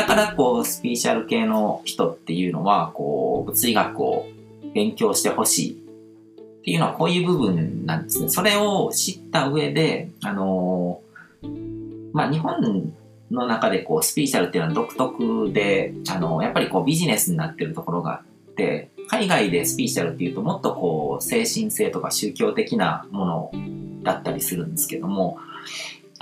だからこうスピーシャル系の人っていうのはこう物理学を勉強してほしいっていうのはこういう部分なんですね。それを知った上で、あのまあ、日本の中でこうスピーシャルっていうのは独特で、あのやっぱりこうビジネスになってるところがあって、海外でスピーシャルっていうともっとこう精神性とか宗教的なものだったりするんですけども、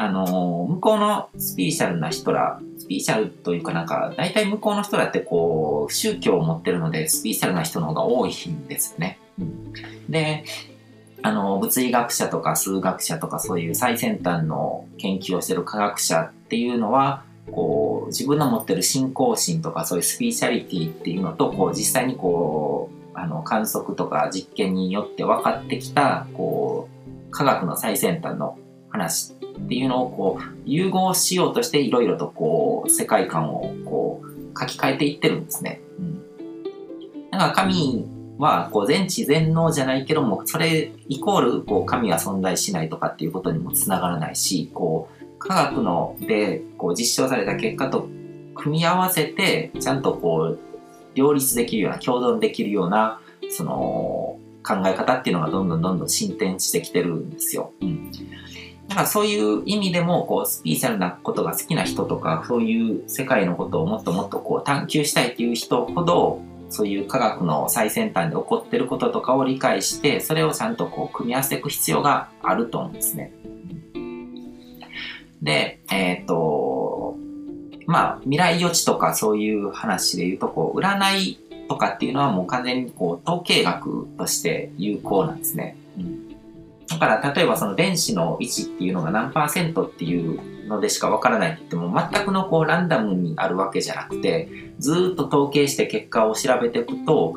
あの向こうのスピーシャルな人ら、スピーシャルというかなんか、大体向こうの人らってこう、宗教を持ってるので、スピーシャルな人の方が多いんですよね。うん、で、あの、物理学者とか数学者とかそういう最先端の研究をしてる科学者っていうのは、こう、自分の持ってる信仰心とかそういうスピーシャリティっていうのと、こう、実際にこう、あの、観測とか実験によって分かってきた、こう、科学の最先端の話っていうのをこう融合しようとしていろいろとこう世界観をこう書き換えていってるんですね。うん、だから神はこう全知全能じゃないけどもそれイコールこう神は存在しないとかっていうことにもつながらないしこう科学のでこう実証された結果と組み合わせてちゃんとこう両立できるような共存できるようなその考え方っていうのがどんどんどんどん進展してきてるんですよ。うんだからそういう意味でも、こう、スピーシャルなことが好きな人とか、そういう世界のことをもっともっとこう探求したいっていう人ほど、そういう科学の最先端で起こってることとかを理解して、それをちゃんとこう組み合わせていく必要があると思うんですね。で、えっ、ー、と、まあ、未来予知とかそういう話で言うと、こう、占いとかっていうのはもう完全にこう、統計学として有効なんですね。うんだから例えばその電子の位置っていうのが何パーセントっていうのでしかわからないって言っても全くのこうランダムにあるわけじゃなくてずっと統計して結果を調べていくと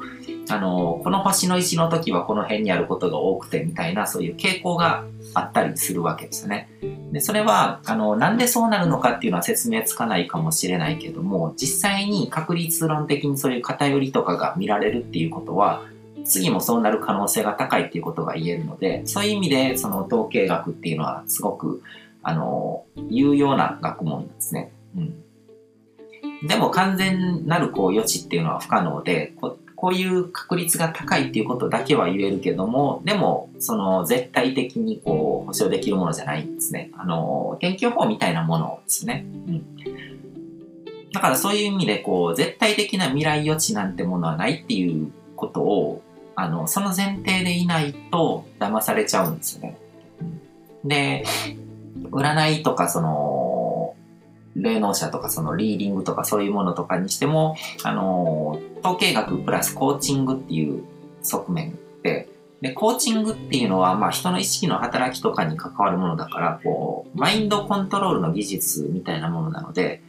あのこの星の位置の時はこの辺にあることが多くてみたいなそういう傾向があったりするわけですね。でそれはあのなんでそうなるのかっていうのは説明つかないかもしれないけども実際に確率論的にそういう偏りとかが見られるっていうことは次もそうなる可能性が高いっていうことが言えるので、そういう意味で、その統計学っていうのはすごく、あの、有用な学問なんですね。うん。でも完全なるこう予知っていうのは不可能で、ここういう確率が高いっていうことだけは言えるけども、でも、その絶対的にこう保証できるものじゃないんですね。あの、研究法みたいなものですね。うん。だからそういう意味でこう、絶対的な未来予知なんてものはないっていうことをあの、その前提でいないと騙されちゃうんですよね。で、占いとかその、霊能者とかそのリーディングとかそういうものとかにしても、あの、統計学プラスコーチングっていう側面で、で、コーチングっていうのは、まあ人の意識の働きとかに関わるものだから、こう、マインドコントロールの技術みたいなものなので、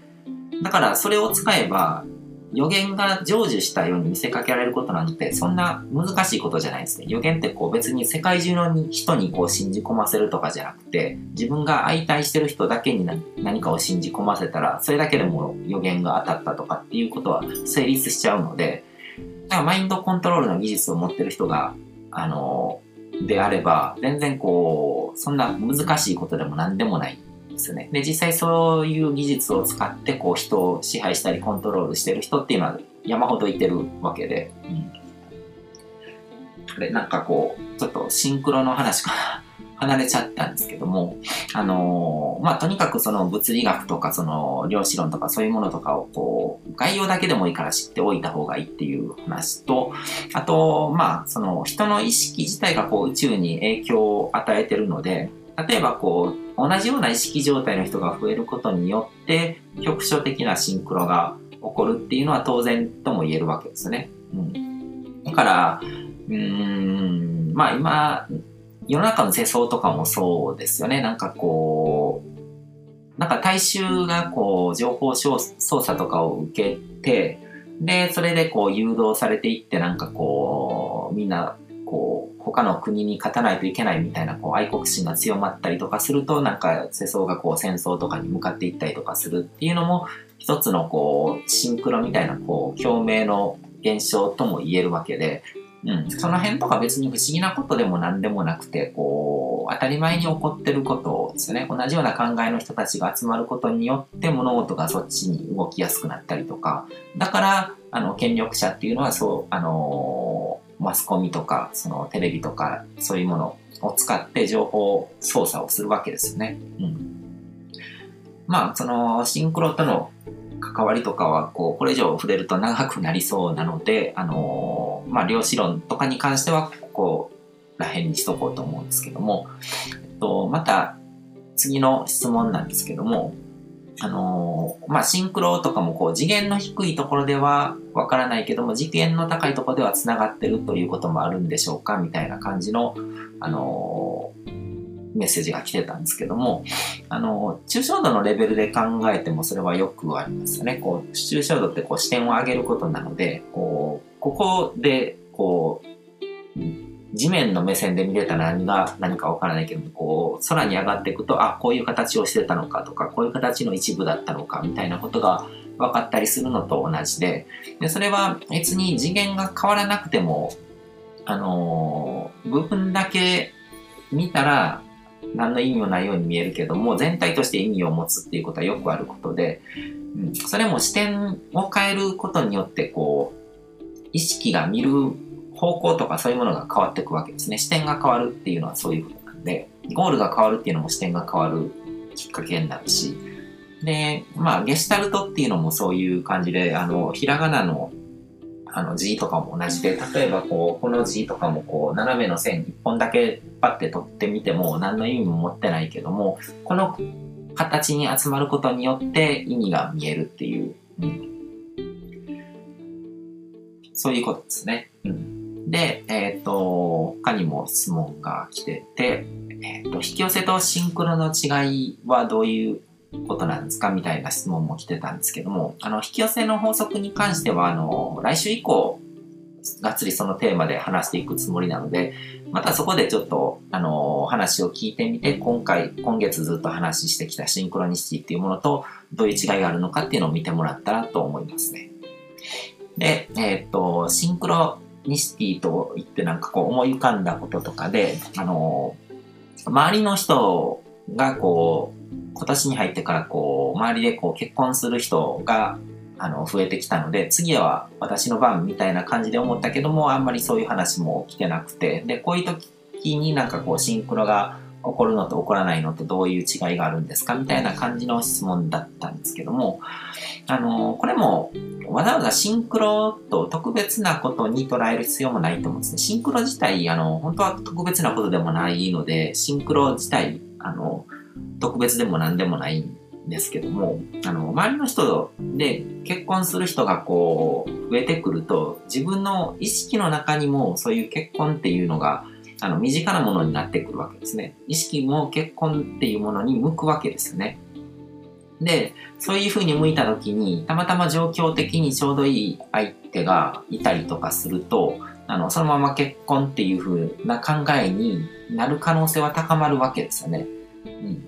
だからそれを使えば、予言が成就したように見せかけられることなんてそんな難しいことじゃないですね。予言ってこう別に世界中の人にこう信じ込ませるとかじゃなくて自分が相対してる人だけに何かを信じ込ませたらそれだけでも予言が当たったとかっていうことは成立しちゃうのでだからマインドコントロールの技術を持ってる人があのであれば全然こうそんな難しいことでも何でもないですよね。で、実際そういう技術を使って、こう、人を支配したりコントロールしてる人っていうのは山ほどいてるわけで、うん。これなんかこう、ちょっとシンクロの話から 離れちゃったんですけども、あのー、まあ、とにかくその物理学とかその量子論とかそういうものとかをこう、概要だけでもいいから知っておいた方がいいっていう話と、あと、まあ、その人の意識自体がこう宇宙に影響を与えてるので、例えばこう、同じような意識状態の人が増えることによって局所的なシンクロが起こるっていうのは当然とも言えるわけですね。うん、だから、うん、まあ今、世の中の世相とかもそうですよね。なんかこう、なんか大衆がこう情報操作とかを受けて、で、それでこう誘導されていってなんかこう、みんな、他の国に勝たないといけないみたいな、こう、愛国心が強まったりとかすると、なんか世相がこう、戦争とかに向かっていったりとかするっていうのも、一つのこう、シンクロみたいな、こう、共鳴の現象とも言えるわけで、うん、その辺とか別に不思議なことでも何でもなくて、こう、当たり前に起こってることですよね。同じような考えの人たちが集まることによって物事がそっちに動きやすくなったりとか、だから、あの、権力者っていうのはそう、あの、マスコミとか、そのテレビとか、そういうものを使って情報操作をするわけですよね。うん。まあ、その、シンクロとの関わりとかは、こう、これ以上触れると長くなりそうなので、あのー、まあ、量子論とかに関しては、ここら辺にしとこうと思うんですけども、えっと、また、次の質問なんですけども、あのー、まあ、シンクロとかもこう次元の低いところではわからないけども、次元の高いところでは繋がってるということもあるんでしょうかみたいな感じの、あのー、メッセージが来てたんですけども、あのー、抽象度のレベルで考えてもそれはよくありますよね。こう、抽象度ってこう視点を上げることなので、こう、ここで、こう、地面の目線で見れたら何が何かわからないけど、こう、空に上がっていくと、あ、こういう形をしてたのかとか、こういう形の一部だったのか、みたいなことが分かったりするのと同じで、でそれは別に次元が変わらなくても、あのー、部分だけ見たら、何の意味もないように見えるけども、全体として意味を持つっていうことはよくあることで、うん、それも視点を変えることによって、こう、意識が見る方向とかそういうものが変わっていくわけですね。視点が変わるっていうのはそういうことなんで、ゴールが変わるっていうのも視点が変わるきっかけになるし、で、まあ、ゲシュタルトっていうのもそういう感じで、あの、ひらがなの、あの字とかも同じで、例えばこう、この字とかもこう、斜めの線一本だけパッて取ってみても何の意味も持ってないけども、この形に集まることによって意味が見えるっていう、うん、そういうことですね。うんで、えっ、ー、と、他にも質問が来てて、えっ、ー、と、引き寄せとシンクロの違いはどういうことなんですかみたいな質問も来てたんですけども、あの、引き寄せの法則に関しては、あの、来週以降、がっつりそのテーマで話していくつもりなので、またそこでちょっと、あの、話を聞いてみて、今回、今月ずっと話してきたシンクロニシティっていうものと、どういう違いがあるのかっていうのを見てもらったらと思いますね。で、えっ、と、シンクロミスティと言ってなんかこう思い浮かんだこととかで、あの、周りの人がこう、今年に入ってからこう、周りでこう結婚する人が、あの、増えてきたので、次は私の番みたいな感じで思ったけども、あんまりそういう話も来てなくて、で、こういう時になんかこう、シンクロが起こるのと起こらないのとどういう違いがあるんですかみたいな感じの質問だったんですけども、あの、これもわざわざシンクロと特別なことに捉える必要もないと思うんですね。シンクロ自体、あの、本当は特別なことでもないので、シンクロ自体、あの、特別でも何でもないんですけども、あの、周りの人で結婚する人がこう、増えてくると、自分の意識の中にもそういう結婚っていうのがあの、身近なものになってくるわけですね。意識も結婚っていうものに向くわけですよね。で、そういうふうに向いた時に、たまたま状況的にちょうどいい相手がいたりとかすると、あの、そのまま結婚っていうふうな考えになる可能性は高まるわけですよね。うん。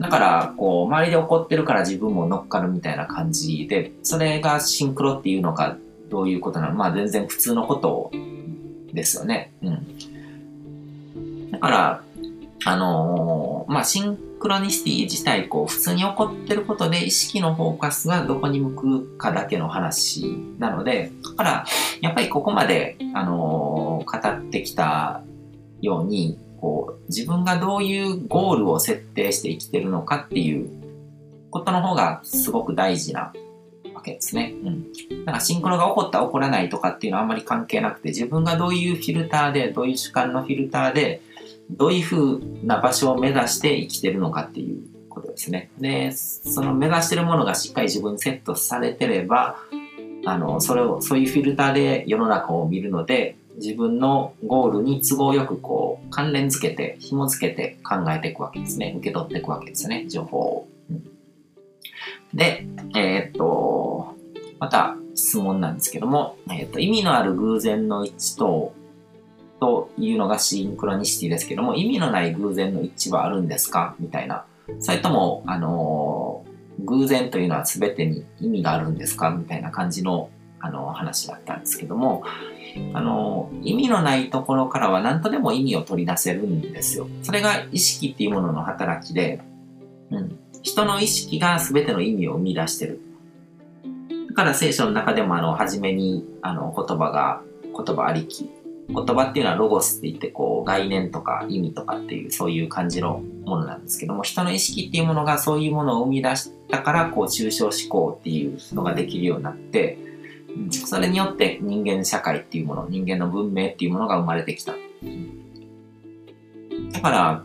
だから、こう、周りで起こってるから自分も乗っかるみたいな感じで、それがシンクロっていうのか、どういうことなのまあ全然普通のことですよね。うん。だから、あのー、まあ、シンクロニシティ自体、こう、普通に起こってることで意識のフォーカスがどこに向くかだけの話なので、だから、やっぱりここまで、あのー、語ってきたように、こう、自分がどういうゴールを設定して生きてるのかっていうことの方がすごく大事なわけですね。うん。だからシンクロが起こった起こらないとかっていうのはあんまり関係なくて、自分がどういうフィルターで、どういう主観のフィルターで、どういうふうな場所を目指して生きてるのかっていうことですね。で、その目指してるものがしっかり自分にセットされてれば、あの、それを、そういうフィルターで世の中を見るので、自分のゴールに都合よくこう、関連付けて、紐付けて考えていくわけですね。受け取っていくわけですね、情報を。うん、で、えー、っと、また質問なんですけども、えー、っと、意味のある偶然の一致とというのがシンクロニシティですけども、意味のない偶然の一致はあるんですか？みたいな。それとも、あのー、偶然というのは全てに意味があるんですか？みたいな感じの、あのー、話だったんですけども、あのー、意味のないところからは何とでも意味を取り出せるんですよ。それが意識っていうものの働きで、うん。人の意識が全ての意味を生み出してる。だから聖書の中でもあの、初めにあの、言葉が、言葉ありき。言葉っていうのはロゴスって言ってこう概念とか意味とかっていうそういう感じのものなんですけども人の意識っていうものがそういうものを生み出したからこう抽象思考っていうのができるようになってそれによって人間社会っていうもの人間の文明っていうものが生まれてきた。だから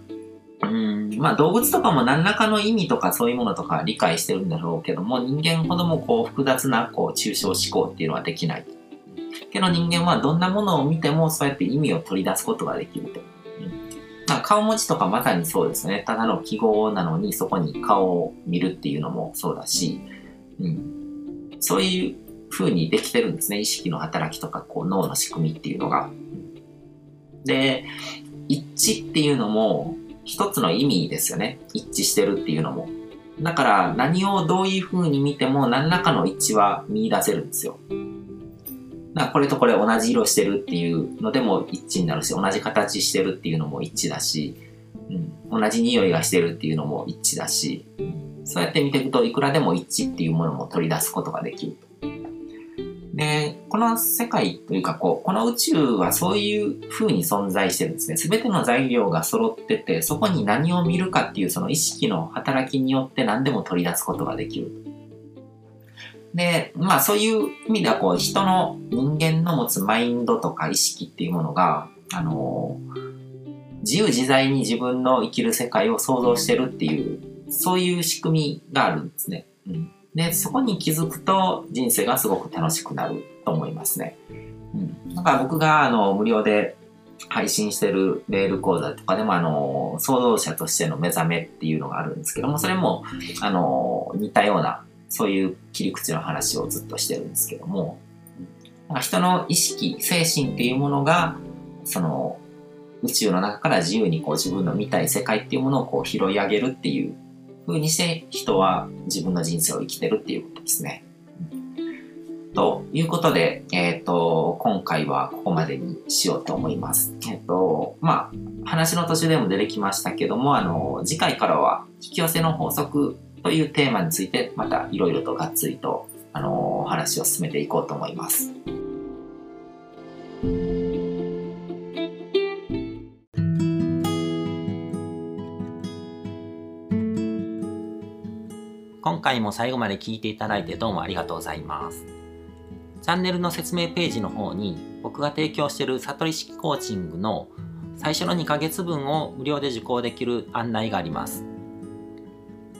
うんまあ動物とかも何らかの意味とかそういうものとか理解してるんだろうけども人間ほどもこう複雑なこう抽象思考っていうのはできない。けど人間はどんなものを見てもそうやって意味を取り出すことができると。まあ、顔文字とかまさにそうですね。ただの記号なのにそこに顔を見るっていうのもそうだし、うん、そういう風にできてるんですね。意識の働きとかこう脳の仕組みっていうのが。で、一致っていうのも一つの意味ですよね。一致してるっていうのも。だから何をどういう風に見ても何らかの一致は見出せるんですよ。なこれとこれ同じ色してるっていうのでも一致になるし、同じ形してるっていうのも一致だし、うん、同じ匂いがしてるっていうのも一致だし、そうやって見ていくといくらでも一致っていうものも取り出すことができるで、この世界というかこう、この宇宙はそういう風に存在してるんですね。すべての材料が揃ってて、そこに何を見るかっていうその意識の働きによって何でも取り出すことができる。で、まあそういう意味ではこう人の人間の持つマインドとか意識っていうものが、あの自由自在に自分の生きる世界を想像してるっていう、そういう仕組みがあるんですね。うん、で、そこに気づくと人生がすごく楽しくなると思いますね。うん、だから僕があの無料で配信してるメール講座とかでもあの創造者としての目覚めっていうのがあるんですけども、それもあの似たようなそういう切り口の話をずっとしてるんですけども、なんか人の意識、精神っていうものが、その宇宙の中から自由にこう自分の見たい世界っていうものをこう拾い上げるっていう風にして人は自分の人生を生きてるっていうことですね。ということで、えっ、ー、と、今回はここまでにしようと思います。えっ、ー、と、まあ、話の途中でも出てきましたけども、あの、次回からは引き寄せの法則というテーマについてまたいろいろとがっつりと、あのー、話を進めていこうと思います。今回も最後まで聞いていただいてどうもありがとうございます。チャンネルの説明ページの方に僕が提供している悟り式コーチングの最初の2ヶ月分を無料で受講できる案内があります。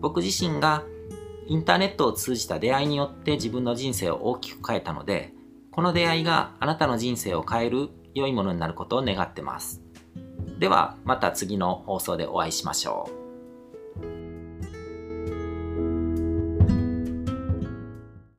僕自身がインターネットを通じた出会いによって自分の人生を大きく変えたので、この出会いがあなたの人生を変える良いものになることを願ってます。ではまた次の放送でお会いしましょう。